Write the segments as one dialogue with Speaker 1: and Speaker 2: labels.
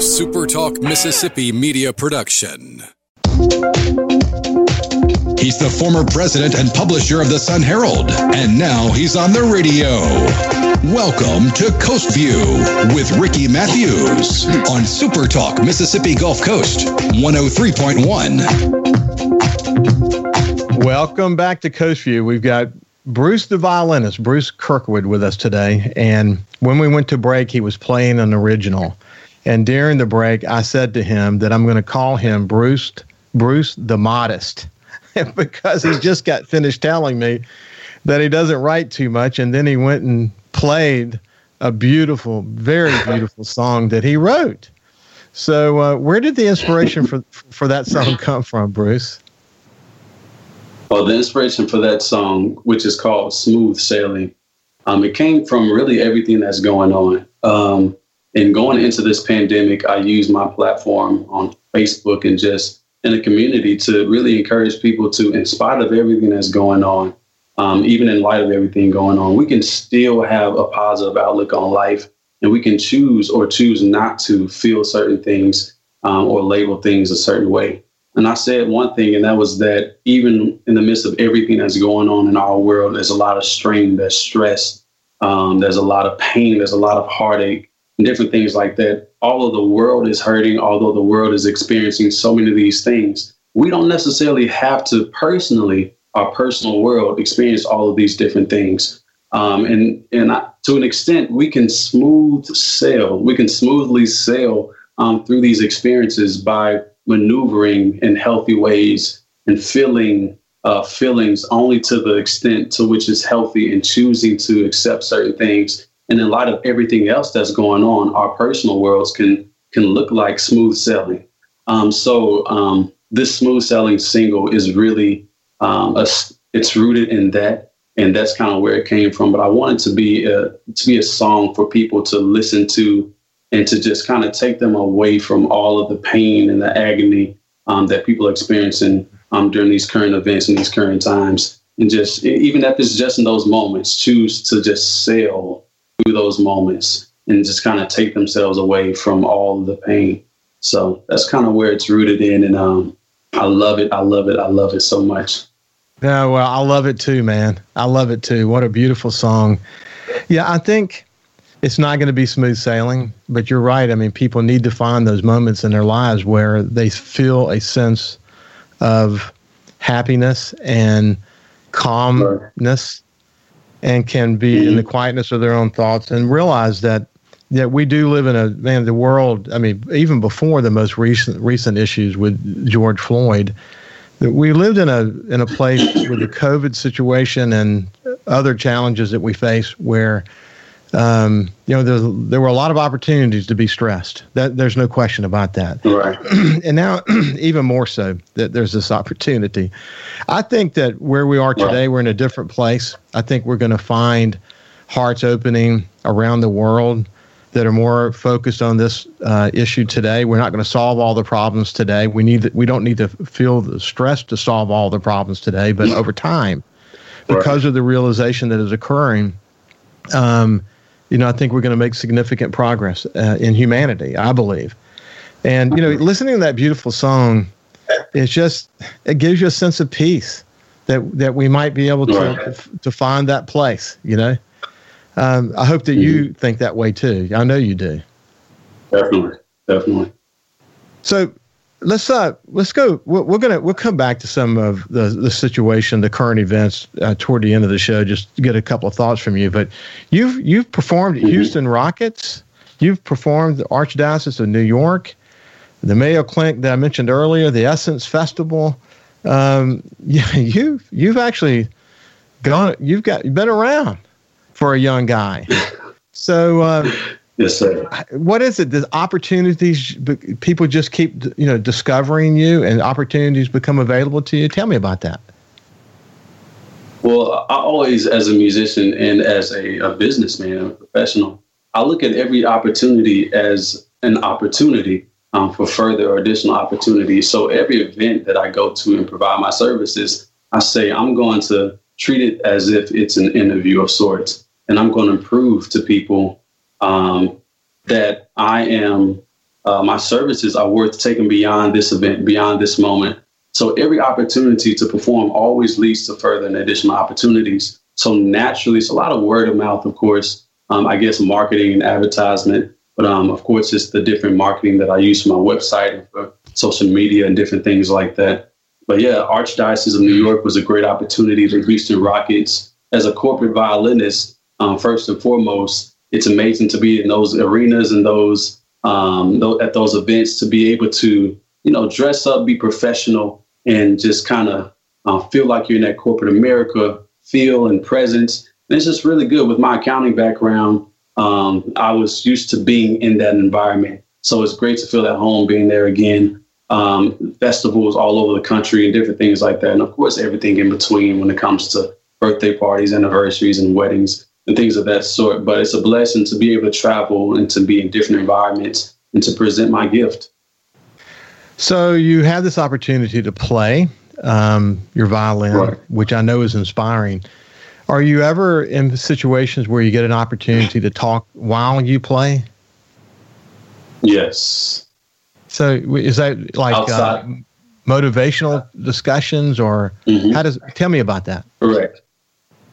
Speaker 1: a SuperTalk Mississippi media production.
Speaker 2: He's the former president and publisher of the Sun Herald, and now he's on the radio. Welcome to Coast View with Ricky Matthews on SuperTalk Mississippi Gulf Coast 103.1.
Speaker 3: Welcome back to Coast View. We've got Bruce the violinist, Bruce Kirkwood, with us today. And when we went to break, he was playing an original. And during the break, I said to him that I'm going to call him Bruce, Bruce the Modest, because he just got finished telling me that he doesn't write too much. And then he went and played a beautiful, very beautiful song that he wrote. So, uh, where did the inspiration for for that song come from, Bruce?
Speaker 4: Well, the inspiration for that song, which is called "Smooth Sailing," um, it came from really everything that's going on. Um, and going into this pandemic, I used my platform on Facebook and just in the community to really encourage people to, in spite of everything that's going on, um, even in light of everything going on, we can still have a positive outlook on life and we can choose or choose not to feel certain things um, or label things a certain way. And I said one thing, and that was that even in the midst of everything that's going on in our world, there's a lot of strain, there's stress, um, there's a lot of pain, there's a lot of heartache and different things like that. Although the world is hurting, although the world is experiencing so many of these things, we don't necessarily have to personally, our personal world, experience all of these different things. Um, and and I, to an extent, we can smooth sail. We can smoothly sail um, through these experiences by maneuvering in healthy ways and feeling uh, feelings only to the extent to which is healthy and choosing to accept certain things and in light of everything else that's going on, our personal worlds can can look like smooth sailing. Um, so um, this smooth sailing single is really um, a, it's rooted in that, and that's kind of where it came from. But I wanted to be a, to be a song for people to listen to and to just kind of take them away from all of the pain and the agony um, that people are experiencing um, during these current events and these current times. And just even if it's just in those moments, choose to just sail through those moments and just kind of take themselves away from all of the pain. So that's kind of where it's rooted in. And um, I love it. I love it. I love it so much.
Speaker 3: Yeah, well, I love it too, man. I love it too. What a beautiful song. Yeah, I think it's not going to be smooth sailing, but you're right. I mean, people need to find those moments in their lives where they feel a sense of happiness and calmness and can be in the mm-hmm. quietness of their own thoughts and realize that that we do live in a man the world i mean even before the most recent recent issues with george floyd that we lived in a in a place with the covid situation and other challenges that we face where um, you know, there, there were a lot of opportunities to be stressed. That there's no question about that.
Speaker 4: Right.
Speaker 3: and now, even more so, that there's this opportunity. I think that where we are today, right. we're in a different place. I think we're going to find hearts opening around the world that are more focused on this uh, issue today. We're not going to solve all the problems today. We need we don't need to feel the stress to solve all the problems today, but over time, because right. of the realization that is occurring. Um, you know, I think we're going to make significant progress uh, in humanity. I believe, and you know, listening to that beautiful song, it's just it gives you a sense of peace that that we might be able to to find that place. You know, um, I hope that you mm-hmm. think that way too. I know you do.
Speaker 4: Definitely, definitely.
Speaker 3: So, let's uh let's go we're, we're, gonna we'll come back to some of the the situation the current events uh, toward the end of the show just to get a couple of thoughts from you. But you've you've performed at mm-hmm. houston rockets. You've performed the archdiocese of new york the mayo clinic that i mentioned earlier the essence festival. Um yeah you've you've actually gone you've got you've been around for a young guy. So um
Speaker 4: Yes, sir.
Speaker 3: What is it? The opportunities people just keep you know discovering you, and opportunities become available to you. Tell me about that.
Speaker 4: Well, I always, as a musician and as a, a businessman, a professional, I look at every opportunity as an opportunity um, for further or additional opportunities. So every event that I go to and provide my services, I say I'm going to treat it as if it's an interview of sorts, and I'm going to prove to people um, that I am uh, my services are worth taking beyond this event, beyond this moment. So every opportunity to perform always leads to further and additional opportunities. So naturally, it's a lot of word of mouth, of course. Um, I guess marketing and advertisement, but um, of course, it's the different marketing that I use for my website and for social media and different things like that. But yeah, Archdiocese of New York was a great opportunity. The Houston Rockets, as a corporate violinist, um, first and foremost, it's amazing to be in those arenas and those um, at those events to be able to you know dress up, be professional, and just kind of uh, feel like you're in that corporate America feel and presence. And it's just really good with my accounting background. Um, I was used to being in that environment. So it's great to feel at home being there again. Um, festivals all over the country and different things like that. And of course, everything in between when it comes to birthday parties, anniversaries, and weddings and things of that sort. But it's a blessing to be able to travel and to be in different environments and to present my gift.
Speaker 3: So you have this opportunity to play um, your violin, right. which I know is inspiring. Are you ever in situations where you get an opportunity to talk while you play?
Speaker 4: Yes.
Speaker 3: So is that like uh, motivational discussions, or mm-hmm. how does? Tell me about that.
Speaker 4: Correct.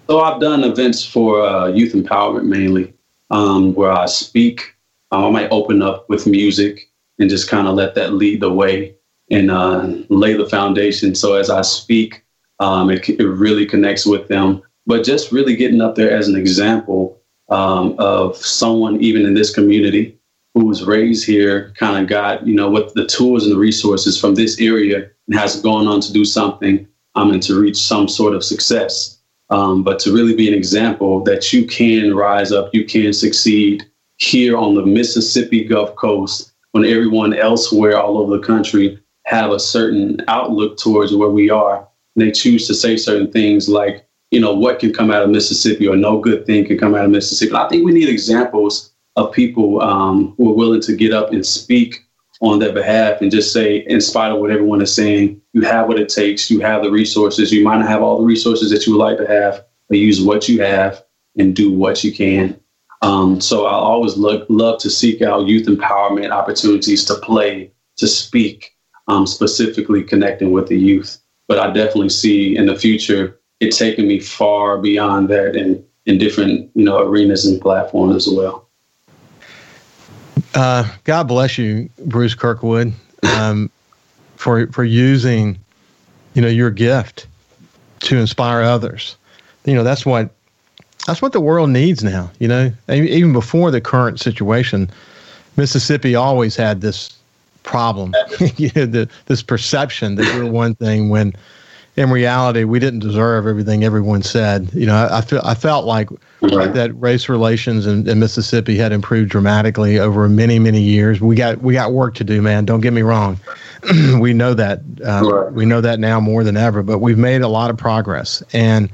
Speaker 4: So I've done events for uh, youth empowerment mainly, um, where I speak. Um, I might open up with music and just kind of let that lead the way and uh, lay the foundation. So as I speak, um, it, it, really connects with them. But just really getting up there as an example um, of someone, even in this community, who was raised here, kind of got, you know, what the tools and the resources from this area and has gone on to do something um, and to reach some sort of success. Um, but to really be an example that you can rise up, you can succeed here on the Mississippi Gulf Coast when everyone elsewhere all over the country have a certain outlook towards where we are. And they choose to say certain things like, you know, what can come out of Mississippi or no good thing can come out of Mississippi. I think we need examples of people um, who are willing to get up and speak on their behalf and just say, in spite of what everyone is saying, you have what it takes, you have the resources. You might not have all the resources that you would like to have, but use what you have and do what you can. Um, so I always look, love to seek out youth empowerment opportunities to play, to speak, um, specifically connecting with the youth. But I definitely see in the future it taking me far beyond that and in different you know arenas and platforms as well.
Speaker 3: Uh, God bless you, Bruce Kirkwood, um, for for using you know your gift to inspire others. You know that's what that's what the world needs now. You know, even before the current situation, Mississippi always had this problem. you know, the, this perception that we're one thing when in reality we didn't deserve everything everyone said. You know, I, I feel I felt like right. that race relations in, in, Mississippi had improved dramatically over many many years. We got we got work to do, man. Don't get me wrong. we know that uh, right. we know that now more than ever, but we've made a lot of progress and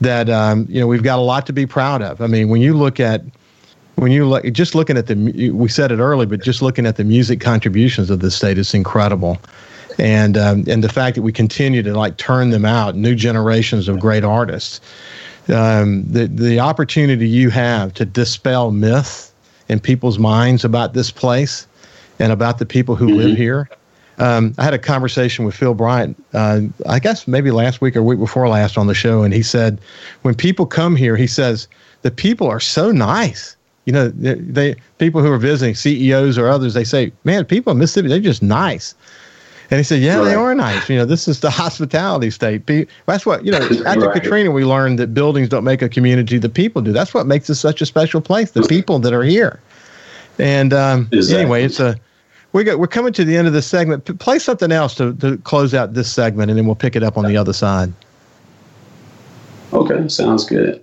Speaker 3: that um, you know we've got a lot to be proud of. I mean, when you look at when you look just looking at the we said it early but just looking at the music contributions of the state is incredible and um, and the fact that we continue to like turn them out new generations of great artists um, the the opportunity you have to dispel myth in people's minds about this place and about the people who mm-hmm. live here um, I had a conversation with Phil Bryant, uh, I guess maybe last week or week before last on the show, and he said, when people come here, he says, the people are so nice you know, they, they, people who are visiting CEOs or others, they say, "Man, people in Mississippi, they're just nice." And he said, "Yeah, right. they are nice. You know, this is the hospitality state. That's what you know. After right. Katrina, we learned that buildings don't make a community; the people do. That's what makes it such a special place. The people that are here. And um, exactly. anyway, it's a we got we're coming to the end of this segment. Play something else to to close out this segment, and then we'll pick it up on the other side.
Speaker 4: Okay, sounds good.